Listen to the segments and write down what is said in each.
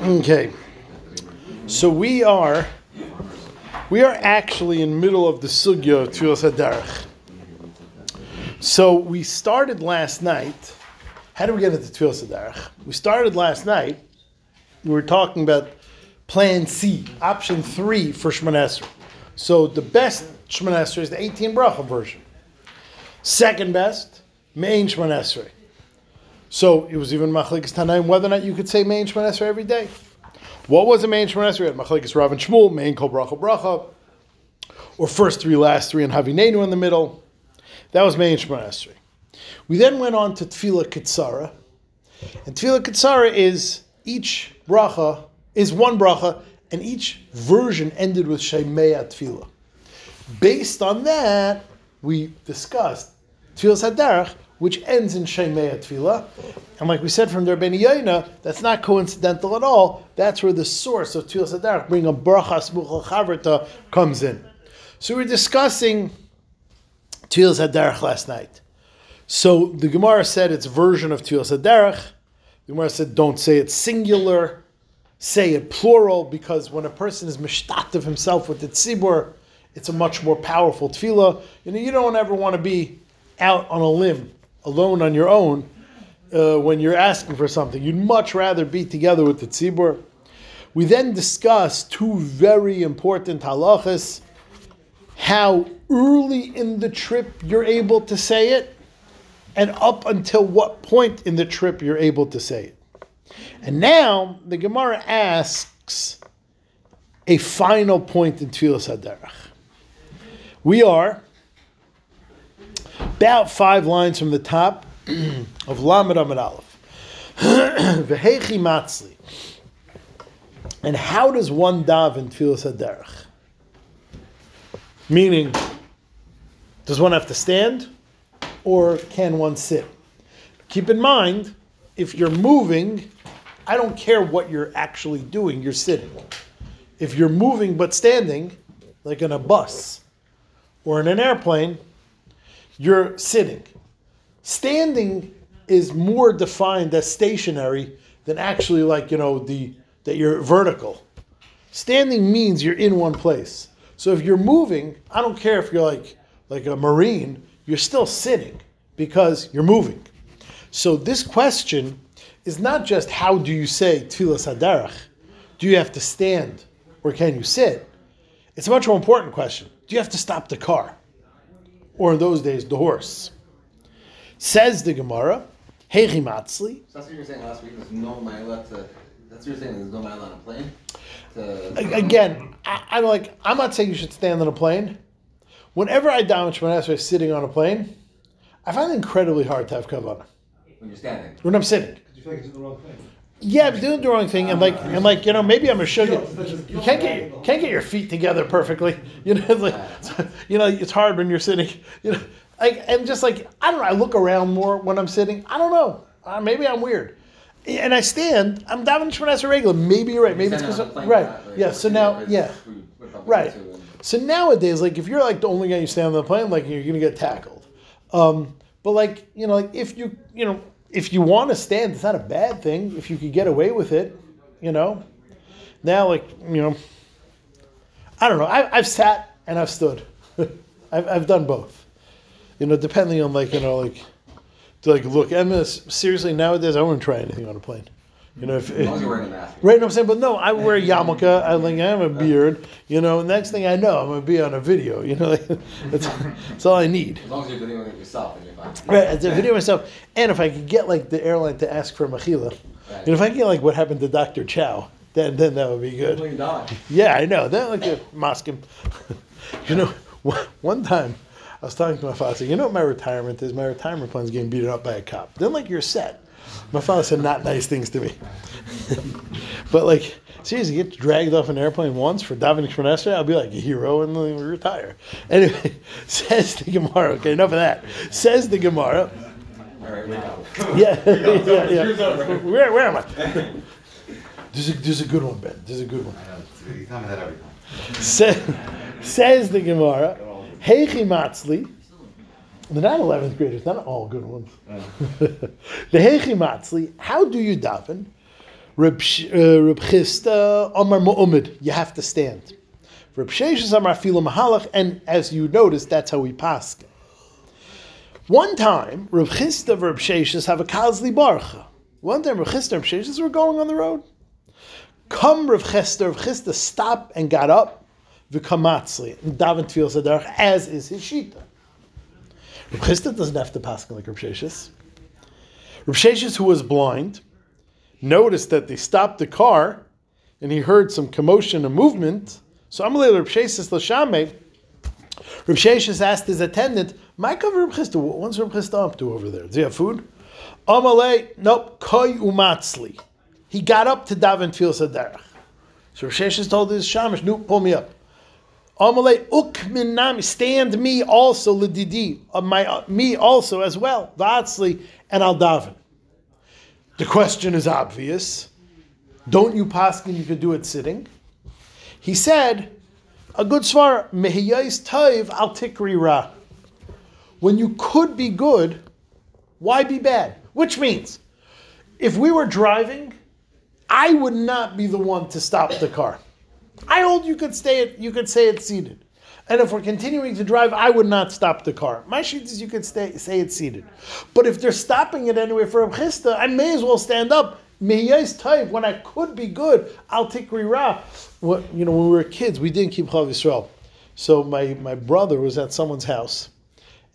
Okay. So we are we are actually in middle of the sugya Tfilas Hadarach. So we started last night. How do we get into Tfilas Hadarach? We started last night. We were talking about Plan C, option three for Shemon So the best Shemon is the 18 bracha version. Second best, main Shemon Esrei. So it was even Machlekes Tanaim whether or not you could say main Shemon every day. What was a main Shemon Esrei? At Machlekes Rav and Shmuel, main Kol Bracha Bracha, or first three, last three, and Havinenu in the middle. That was main Shemon. We then went on to Tefillah Kitsara, and Tefillah Kitsara is each bracha is one bracha, and each version ended with Shemea Tefillah. Based on that, we discussed Tefillah Sadarach, which ends in Shemea Tefillah. And like we said from der Ben Yaina, that's not coincidental at all. That's where the source of Tefillah Sadarach, bring a bracha smucha chavrita, comes in. So we we're discussing Tefillah Sadarach last night. So the Gemara said its version of Tefillah Sadarach. The Gemara said don't say it singular, say it plural, because when a person is mishtat of himself with the tzibur, it's a much more powerful tefillah. You know, you don't ever want to be out on a limb alone on your own uh, when you're asking for something. You'd much rather be together with the tzibur. We then discuss two very important halachas: how early in the trip you're able to say it, and up until what point in the trip you're able to say it. And now the Gemara asks a final point in Tfilas Haderach. We are about five lines from the top of Lamed Amud Aleph. Vehechi Matzli. And how does one daven Tfilas Haderach? Meaning, does one have to stand or can one sit? Keep in mind, if you're moving, I don't care what you're actually doing, you're sitting. If you're moving but standing, like in a bus or in an airplane, you're sitting. Standing is more defined as stationary than actually like, you know, the that you're vertical. Standing means you're in one place. So if you're moving, I don't care if you're like like a marine, you're still sitting because you're moving. So this question is not just how do you say tefillah sadarach? Do you have to stand or can you sit? It's a much more important question. Do you have to stop the car? Or in those days, the horse? Says the Gemara, Hechi Matzli. So that's what you were saying last week. There's no mila to. That's what you're saying. There's no mila on a plane. To, Again, I, I'm like, I'm not saying you should stand on a plane. Whenever I damage my ass sitting on a plane, I find it incredibly hard to have kavanah. when you're standing. When I'm sitting. you feel like it's the wrong thing? Yeah, I'm doing the wrong thing, and like, and like, you know, maybe I'm a sugar. You can't get can't get your feet together perfectly. You know, it's like, you know, it's hard when you're sitting. You know, like, and just like, I don't know. I look around more when I'm sitting. I don't know. Uh, maybe I'm weird. And I stand. I'm davening Shemon regular. Maybe you're right. Maybe it's because right. Yeah. So now, yeah. who you whip up Right. So nowadays, like if you're like the only guy you stand on the plane, like you're gonna get tackled. Um, but like you know, like if you you know if you want to stand, it's not a bad thing if you could get away with it. You know. Now, like you know, I don't know. I, I've sat and I've stood. I've I've done both. You know, depending on like you know like to like look. Mean, seriously, nowadays I wouldn't try anything on a plane. You know, if, As long as you're wearing a mask. Right, what I'm saying? But no, I wear a yarmulke. I like I have a beard. You know, next thing I know, I'm gonna be on a video. You know, like, that's, that's all I need. As long as you're videoing it yourself, then you're fine. Right, it's a video myself. And if I could get like the airline to ask for machila, you know, if I could get like what happened to Dr. Chow, then then that would be good. Until you die. Yeah, I know. Then like uh, a mosque. you know, one- one time I was talking to my father. I said, "You know what my retirement is? My retirement plan is getting beaten up by a cop." Then like you're set. My father said not nice things to me. but like seriously, get dragged off an airplane once for davening Shmonesra, I'll be like a hero and then retire. Anyway, says the Gemara. Okay, enough of that. Says the Gemara. All right. Yeah, yeah, yeah. Where, where am I? There's a, there's a good one, Ben. There's a good one. You tell me that every time. Says the Gemara, Heichi Matzli. They're not 11th graders, not all good ones. the Heichi Matzli, how do you daven? Reb, uh, Chisda Amar Mu'umid, you have to stand. Reb Sheshes Amar Filo Mahalach, and as you notice, that's how we pass. One time, Reb Chisda and Reb Sheshes have a Kazli Barcha. One time, Reb Chisda and Reb Sheshes were going on the road. Come Reb Chisda, Reb Chisda stopped and got up, v'kamatzli, and daven tefillah sadarach, as is his shita. Reb Chisda doesn't have to pass like Reb Sheshes, who was blind, noticed that they stopped the car, and he heard some commotion and movement. So Amalei Reb Sheshes l'shameh, Reb Sheshes asked his attendant, "My cover Reb Chisda, what's Reb Chisda up to over there? Does he have food?" Amalei, nope, koi umatzli. He got up to daven tefillah sadarach. So Reb told his shamish, "No, pull me up." Amalei uk minami, stand me also lididi, uh, my uh, me also as well, va'atzli, and I'll daven. The question is obvious. Don't you paskin you could do it sitting? He said, a good svar, mehiyais taiv al tikri ra. When you could be good, why be bad? Which means, if we were driving, I would not be the one to stop the car. I hold you could stay it, you could say it's seated. And if we're continuing to drive, I would not stop the car. My sheet is you could stay, say it's seated. But if they're stopping it anyway for a Chisda, I may as well stand up. Mehiyais taiv, when I could be good, I'll tikri ra. You know, when we were kids, we didn't keep Chav Yisrael. So my, my brother was at someone's house,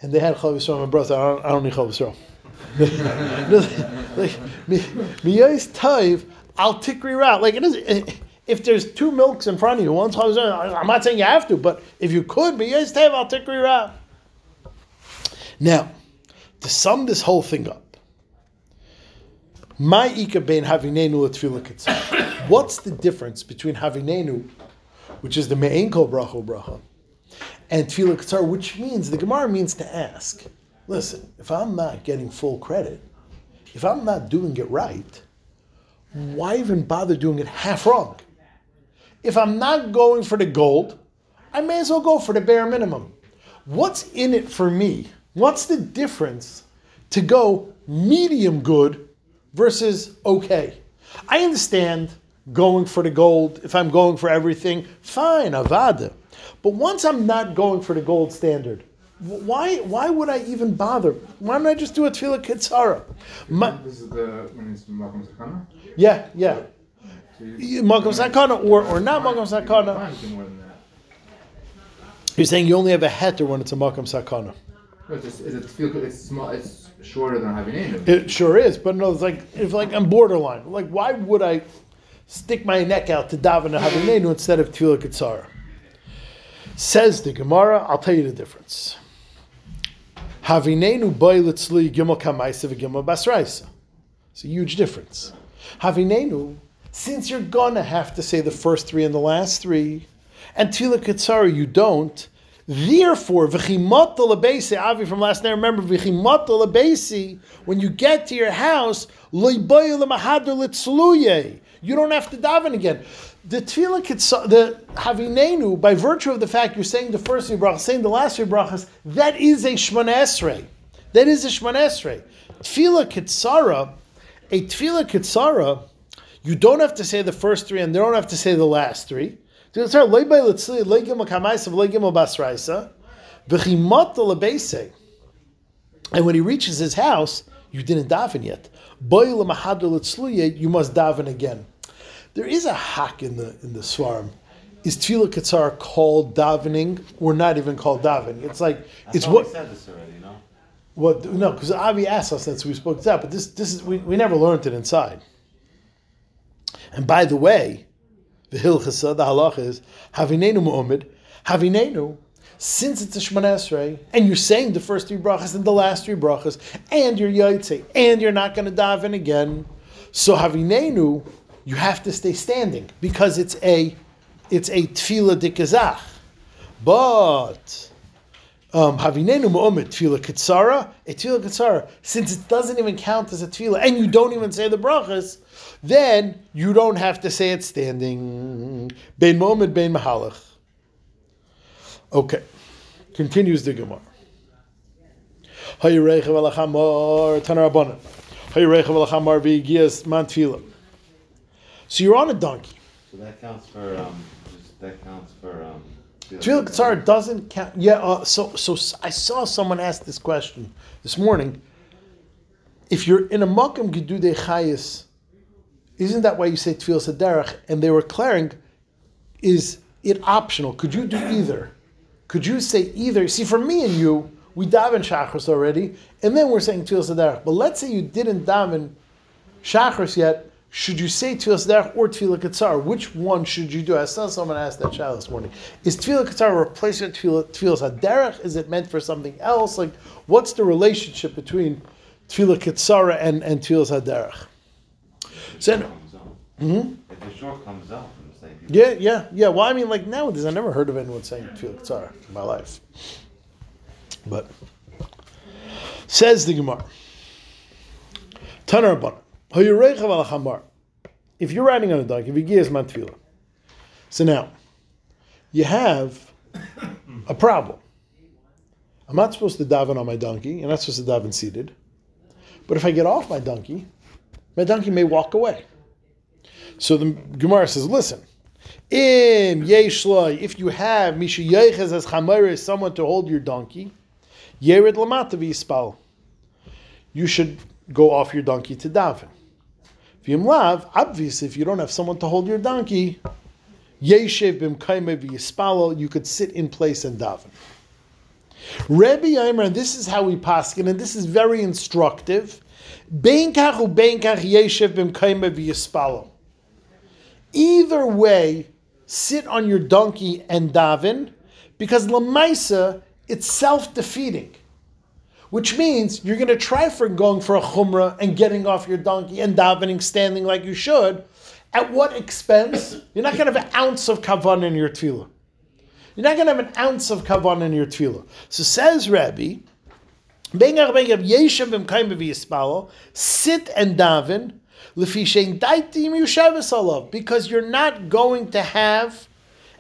and they had Chav Yisrael. My brother, I don't, I don't need Chav Yisrael. like, taiv, I'll tikri ra. Like it is. If there's two milks in front of you, one's Chav I'm not saying you have to, but if you could, miyais taiv, I'll tikri. Now, to sum this whole thing up, my ika havinenu. What's the difference between havinenu, which is the me'en bracha bracha, and tefillah which means the Gemara means to ask. Listen, if I'm not getting full credit, if I'm not doing it right, why even bother doing it half wrong? If I'm not going for the gold, I may as well go for the bare minimum. What's in it for me? What's the difference to go medium good versus okay? I understand going for the gold. If I'm going for everything, fine, avada. But once I'm not going for the gold standard, why why would I even bother? Why don't I just do a tefillah kitzara? My, This is the when it's makom yeah, yeah. Makom Sakana or, or not Makom Sakana. Times do more than that. You're saying you only have a heter when it's a Makom Sakana. It's just, is it feel it's small? It's shorter than having name. It sure is, but no, it's like if like I'm borderline. Like, why would I stick my neck out to daven a havinenu instead of tefillah kitzara? Says the Gemara. I'll tell you the difference. Havinenu boilitzli gimel kamaisa v'gimel basraisa. It's a huge difference. Havinenu, since you're gonna have to say the first three and the last three, and tefillah kitzara you don't. Therefore, v'chimata lebesi, Avi from last night, remember, v'chimata lebesi, when you get to your house, litzluye. You don't have to daven again. The tefillah the havinenu, by virtue of the fact you're saying the first three brachas, saying the last three brachas, that is a shmona esrei. That is a shmona esrei. Tefillah kitzara, a tefillah kitzara, you don't have to say the first three and they don't have to say the last three. And when he reaches his house, you didn't daven yet. You must daven again. There is a hack in the in the swarm. Is tefillah katzar called davening or not even called davening? It's like it's what we said this already, no? what no because Avi asked us that so we spoke to that, but this this is we, we never learned it inside. And by the way, the hilchasa, the halach is havinenu mu'omid, havinenu. Since it's a Shemana Esrei, and you're saying the first three brachas and the last three brachas, and you're yaitse, and you're not going to dive in again, so havinenu, you have to stay standing because it's a, it's a tefillah dikazach. But um, Havinenu Mu'omid Tefillah a Tefillah Kitsara, since it doesn't even count as a Tefillah, and you don't even say the brachas, then you don't have to say it standing. Bein Mu'omid, Bein Mahalach. Okay, continues the Gemara. Hayirecha v'lachamar Tanar Abanah. Hayirecha v'lachamar v'yigias man. So you're on a donkey. So that counts for, um, that counts for, um. Tefillah Ketzara doesn't count. Yeah. Uh, so so I saw someone ask this question this morning. If you're in a makam gedude chayis, isn't that why you say tefillah saderach? And they were declaring, is it optional? Could you do either? Could you say either? See, for me and you, we daven shachris already, and then we're saying tefillah saderach. But let's say you didn't daven shachris yet. Should you say tefillah saderach or tefillah ketzar? Which one should you do? I saw someone ask that child this morning. Is tefillah ketzar a replacement tefillah tefillah? Is it meant for something else? Like, what's the relationship between tefillah ketzara and and tefillah saderach? So, Mm-hmm. If the short comes out, yeah, yeah, yeah. Well, I mean, like nowadays, I never heard of anyone saying tefillah ketzara in my life. But says the Gemara, Tanar Rabbanan, "Hayureichav al chamar." If you're riding on a donkey, v'giyas man tefillah. So now, you have a problem. I'm not supposed to daven on my donkey. You're not supposed to daven seated. But if I get off my donkey, my donkey may walk away. So the Gemara says, listen, im if you have misha as someone to hold your donkey, yered lamata v'yispal. You should go off your donkey to daven. Obviously, if you don't have someone to hold your donkey, yeshev b'mkaime v'yispalo, you could sit in place and daven. Rebbe Yomer, and this is how we paskin, and this is very instructive. Bein kach u bein kach yeshev v'yispalo. Either way, sit on your donkey and daven, because lamaisa it's self defeating, which means you're going to try for going for a chumrah and getting off your donkey and davening standing like you should. At what expense? You're not going to have an ounce of kavan in your tefillah. You're not going to have an ounce of kavan in your tefillah. So says Rabbi, sit and daven because you're not going to have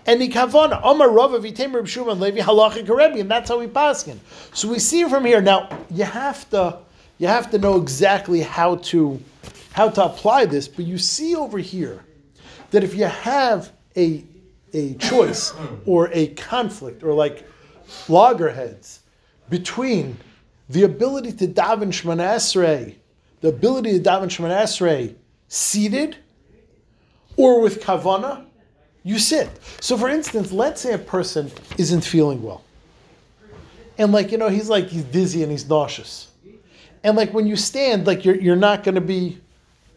any kavana. Omar Rava v'tem Reb Shimon Levi halachic Rebbe, and that's how we paskin. So we see from here now. You have to you have to know exactly how to how to apply this, but you see over here that if you have a a choice or a conflict or like loggerheads between the ability to daven Shemana Esrei, the ability to daven Shemana Esrei seated or with kavana, you sit. So, for instance, let's say a person isn't feeling well, and like you know, he's like he's dizzy and he's nauseous, and like when you stand, like you're you're not going to be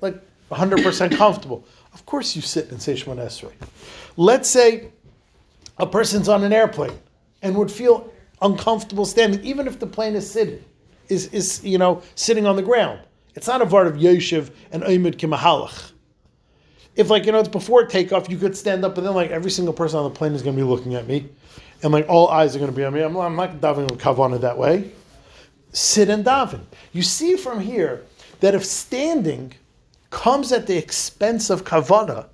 like 100 percent comfortable. Of course, you sit and say Shemana Esrei. Let's say a person's on an airplane and would feel uncomfortable standing, even if the plane is sitting, is, is you know, sitting on the ground. It's not a vart of Yoshev and Oimid Kimahalach. If like, you know, it's before takeoff, you could stand up, but then like every single person on the plane is going to be looking at me, and like all eyes are going to be on me. I'm, I'm not davening with kavana that way. Sit and daven. You see from here that if standing comes at the expense of kavana,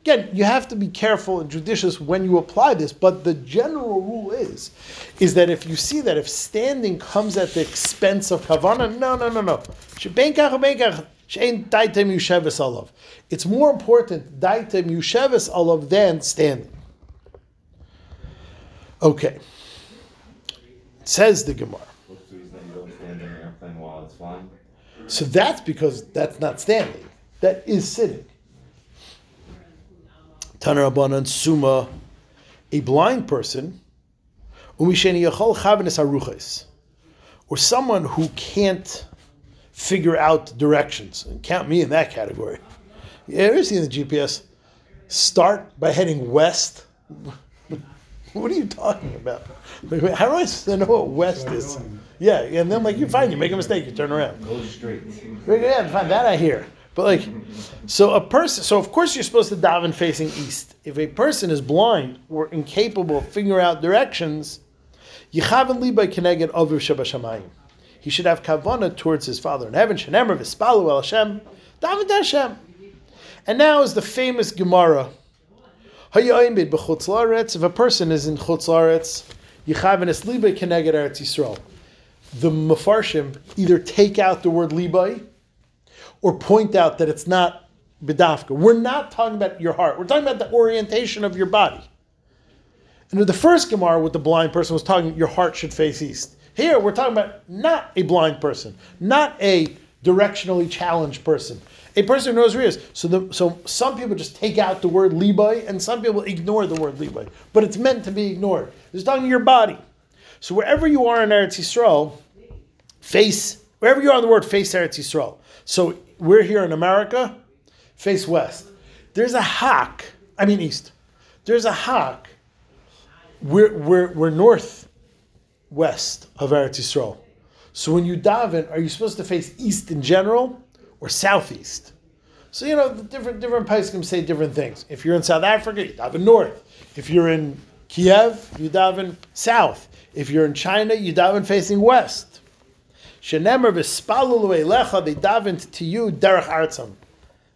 again, you have to be careful and judicious when you apply this, but the general rule is, is that if you see that if standing comes at the expense of kavana, no, no, no, no. It's more important daitem yusheves alav than standing. Okay. Says the Gemara. What's the reason you don't stand in an airplane while it's flying? So that's because that's not standing. That is sitting. Tanarabanan Suma, a blind person, umisheni yachol chavenes haruches, or someone who can't figure out directions. And count me in that category. You ever seen the GPS? Start by heading west. What are you talking about? How do I know what west is? Yeah, and then like you find you make a mistake, you turn around. Go straight. Yeah, find that I hear. But like, so a person, so of course you're supposed to daven facing east. If a person is blind or incapable of figuring out directions, you haven't yichaven liba keneged aviv shabashamayim. He should have kavana towards his father in heaven. Shenemer v'spalu el Hashem, daven Hashem. And now is the famous Gemara. If a person is in chutz laaretz, yichaven es liba keneged eretz Yisrael. The mafarshim either take out the word libai or point out that it's not bedafka. We're not talking about your heart. We're talking about the orientation of your body. And the first Gemara, with the blind person was talking, your heart should face east. Here, we're talking about not a blind person, not a directionally challenged person, a person who knows where he is. So, the, so some people just take out the word libai, and some people ignore the word libai. But it's meant to be ignored. It's talking to your body. So wherever you are in Eretz Yisrael, face wherever you are in the world, face Eretz Yisrael. So we're here in America, face west. There's a hak, I mean east. There's a hak. We're, we're, we're north west of Eretz Yisrael. So when you daven, are you supposed to face east in general or southeast? So you know, different different can say different things. If you're in South Africa, you daven north. If you're in Kiev, you daven south. If you're in China, you daven facing west. Shenemer v'spalulu elecha, they davened to you derech artzam,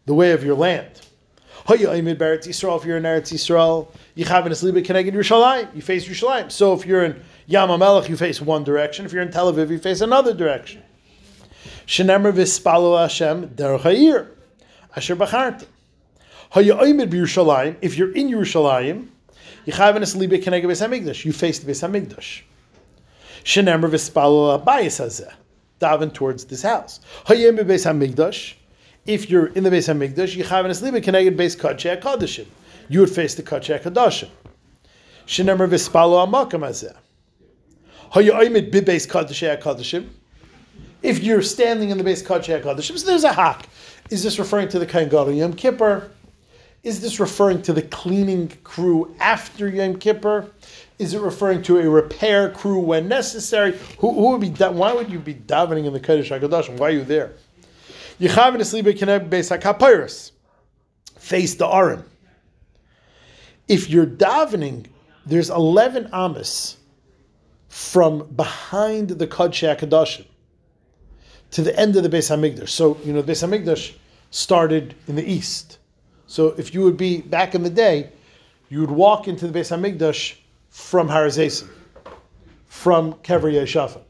the way of your land. Hoya imid beretz Yisrael, if you're in Eretz Yisrael, yichav and asliba keneged Yerushalayim, you face Yerushalayim. So if you're in Yam HaMelech, you face one direction. If you're in Tel Aviv, you face another direction. Shenemer v'spalu Hashem derech ha'ir, asher bachartim. Hoya imid b'Yerushalayim, if you're in Yerushalayim, yichav and asliba keneged Beis HaMikdash, you face the Beis HaMikdash. Shenemer v'spalu abayis hazeh daven towards this house. If you're in the Beis Hamikdash, you have an asliba connected base kachei kadashim. You would face the kachei kadashim. Shenemer v'spalo amakam hazeh. If you're standing in the base kachei kadashim, so there's a hak. Is this referring to the kain gadol Yom Kippur? Is this referring to the cleaning crew after Yom Kippur? Is it referring to a repair crew when necessary? Who, who would be? Why would you be davening in the Kodesh Hakadosh? Why are you there? You have Yichavin Esliba Keneb Beis Hakapiris. Face the Aron. If you're davening, there's 11 amas from behind the Kodesh Hakadosh to the end of the Beis Hamikdash. So you know the Beis Hamikdash started in the east. So if you would be back in the day, you would walk into the Beis Hamikdash from Harazesim, from Kever Yeshafat.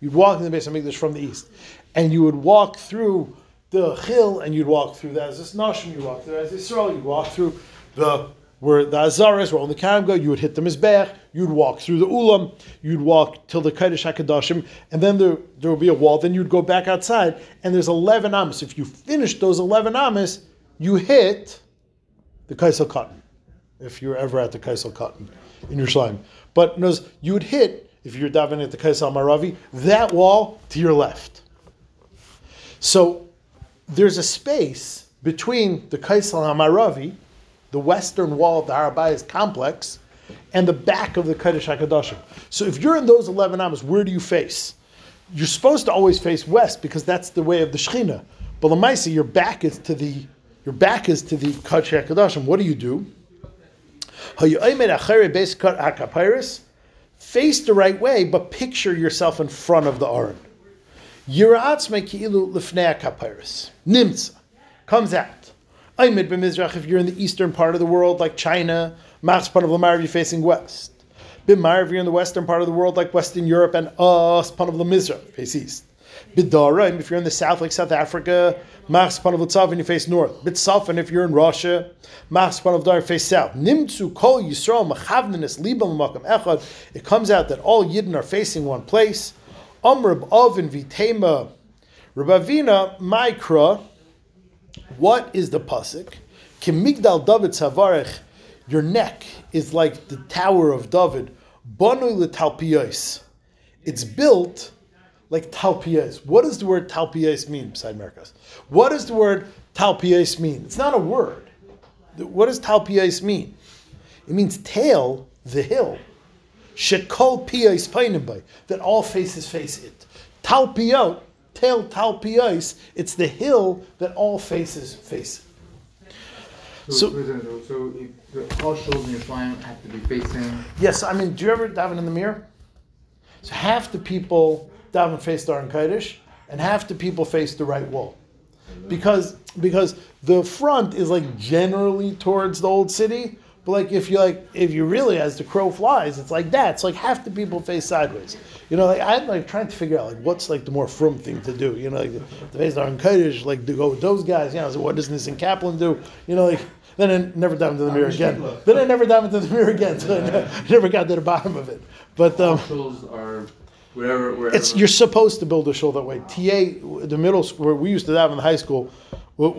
You'd walk in the Beis Hamikdash from the east, and you would walk through the hill, and you'd walk through the Aziz Nashim, you'd walk through the Aziz Yisrael, you'd walk through the where the Azaras, were on the Kamga, you would hit the Mizbech, you'd walk through the Ulam, you'd walk till the Kodesh HaKadoshim, and then there, there would be a wall, then you'd go back outside, and there's 11 Amos. If you finish those 11 Amos, you hit the Kaisel Katan, if you're ever at the Kaisel Katan in Yerushalayim. But knows you would hit if you're davening at the Kaisel Maravi that wall to your left. So there's a space between the Kaisel Maravi, the western wall of the Harabayas complex, and the back of the Kodesh Hakadoshim. So if you're in those eleven amas, where do you face? You're supposed to always face west because that's the way of the Shechina. But Lamaisa, your back is to the your back is to the Kodesh Hakadoshim. What do you do? Face the right way, but picture yourself in front of the Aron. Nimtza comes out. If you're in the eastern part of the world, like China, Machspan of Lamar, you're facing west. Bimar, if you're in the western part of the world, like Western Europe, and Aspan of Lamizra, face east. Bidara, if you're in the south, like South Africa, Machs Panav Latzav, and you face north. Bitzalfen, if you're in Russia, Machs Panav Dar, face south. Nimtzu Kol Yisrael Machavnenis Libam Makam Echad. It comes out that all Yidden are facing one place. Amrab Av and Vitema Rabavina Maikra. What is the pasuk? Kimigdal David Savarech. Your neck is like the tower of David. Banu Talpiyos. It's built like talpiyes. What does the word talpiyes mean beside Merkas? What does the word talpiyes mean? It's not a word. What does talpiyes mean? It means tail, the hill. Shekol piyes painibay, that all faces face it. Talpiyot, tail talpiyes, it's the hill that all faces face. So, so, so if all shoulders in your slime have to be facing. Yes, I mean, do you ever daven in the mirror? So half the people daven face the Aron Kodesh, and half the people face the right wall. Because because the front is like generally towards the old city, but like if you like if you really as the crow flies, it's like that. It's like half the people face sideways. You know, like I'm like trying to figure out like what's like the more frum thing to do. You know, like the, face are Kaddish, like to go with those guys. You know, so what does Nissen Kaplan do? You know, like then I never dive into the mirror again. Then I never dive into the mirror again. So I ne- never got to the bottom of it. But um, are wherever, wherever. it's you're supposed to build a shul that way. TA, the middle school where we used to have in the high school,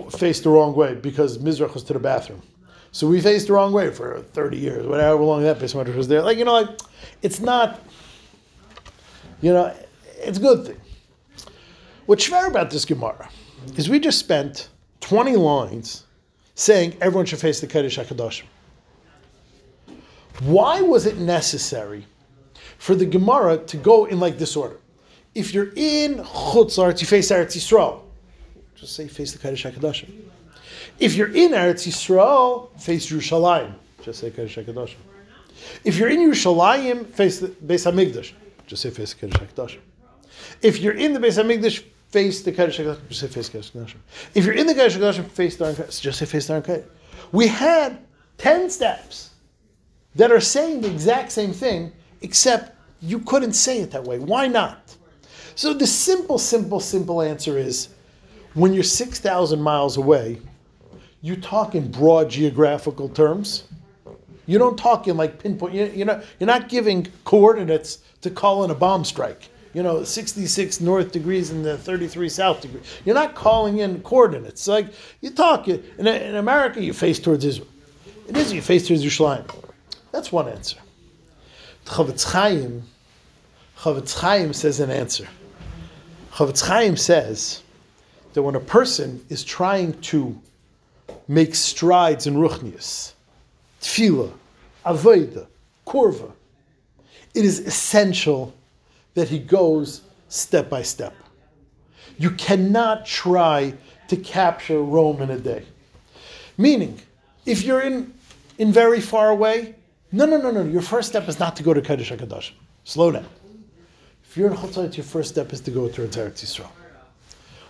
faced the wrong way because Mizrach was to the bathroom. So we faced the wrong way for 30 years, whatever long that base was there. Like you know, like it's not. You know, it's a good thing. What's fair about this Gemara is we just spent 20 lines saying everyone should face the Kodesh HaKadoshim. Why was it necessary for the Gemara to go in like this order? If you're in Chutz you face Eretz Yisrael. Just say face the Kodesh HaKadoshim. If you're in Eretz Yisrael, face Yerushalayim. Just say Kodesh HaKadoshim. If you're in Yerushalayim, face the Beis Hamikdash. Just say face the Kodesh HaKadoshim. If you're in the Beis Hamikdash, face the Kodesh HaKadoshim. Just say face the Kodesh HaKadoshim. If you're in the Kodesh HaKadoshim, face the Aron Kodesh. Just say face the Aron Kodesh. We had 10 steps that are saying the exact same thing, except you couldn't say it that way. Why not? So the simple, simple, simple answer is when you're 6,000 miles away, you talk in broad geographical terms. You don't talk in like pinpoint. You, you know, you're not giving coordinates to call in a bomb strike. You know, 66 north degrees and the 33 south degrees. You're not calling in coordinates. Like you talk in, in America, you face towards Israel. In Israel, you face towards Yerushalayim. That's one answer. Chafetz Chaim, Chafetz Chaim says an answer. Chafetz Chaim says that when a person is trying to make strides in Ruchnius, Tefillah, Avodah, Kurva, it is essential that he goes step by step. You cannot try to capture Rome in a day. Meaning, if you're in, in very far away, no, no, no, no. Your first step is not to go to Kodesh HaKadosh. Slow down. If you're in Chutzayt, your first step is to go to Eretz Yisrael.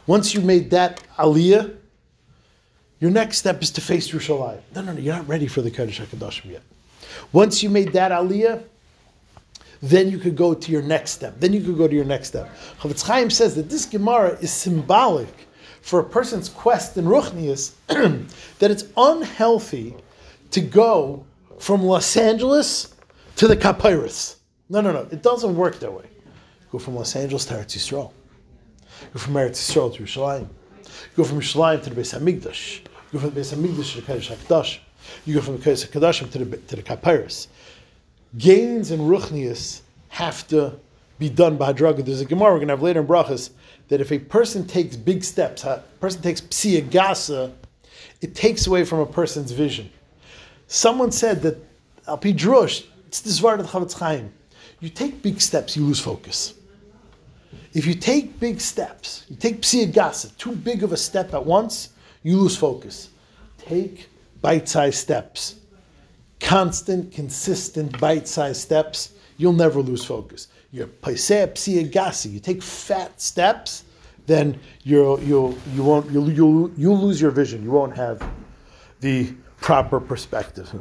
Once you made that aliyah, your next step is to face Yerushalayim. No, no, no. You're not ready for the Kodesh HaKadoshim yet. Once you made that aliyah, then you could go to your next step. Then you could go to your next step. Chafetz Chaim says that this Gemara is symbolic for a person's quest in Ruchnius that it's unhealthy to go from Los Angeles to the Kapyrus. No, no, no. It doesn't work that way. Go from Los Angeles to Eretz Yisrael. Go from Eretz Yisrael to Yerushalayim. Go from Yerushalayim to the Beis Hamikdash. Go from the Beis Hamikdash to the Kodesh HaKadosh. You go from the Kodesh HaKadoshim to the, to the Kapyrus. Gains in Ruchnius have to be done by Hadraga. There's a Gemara we're to have later in Brachas that if a person takes big steps, a person takes Psia Gasa, it takes away from a person's vision. Someone said that Al Pi Drush, it's word of Chafetz Chaim. You take big steps, you lose focus. If you take big steps, you take Psia Gasa, too big of a step at once, you lose focus. Take bite-sized steps. Constant, consistent, bite-sized steps, you'll never lose focus. You're Gasa, you take fat steps, then you'll, you'll, you won't, you'll, you'll, you'll lose your vision. You won't have the proper perspective.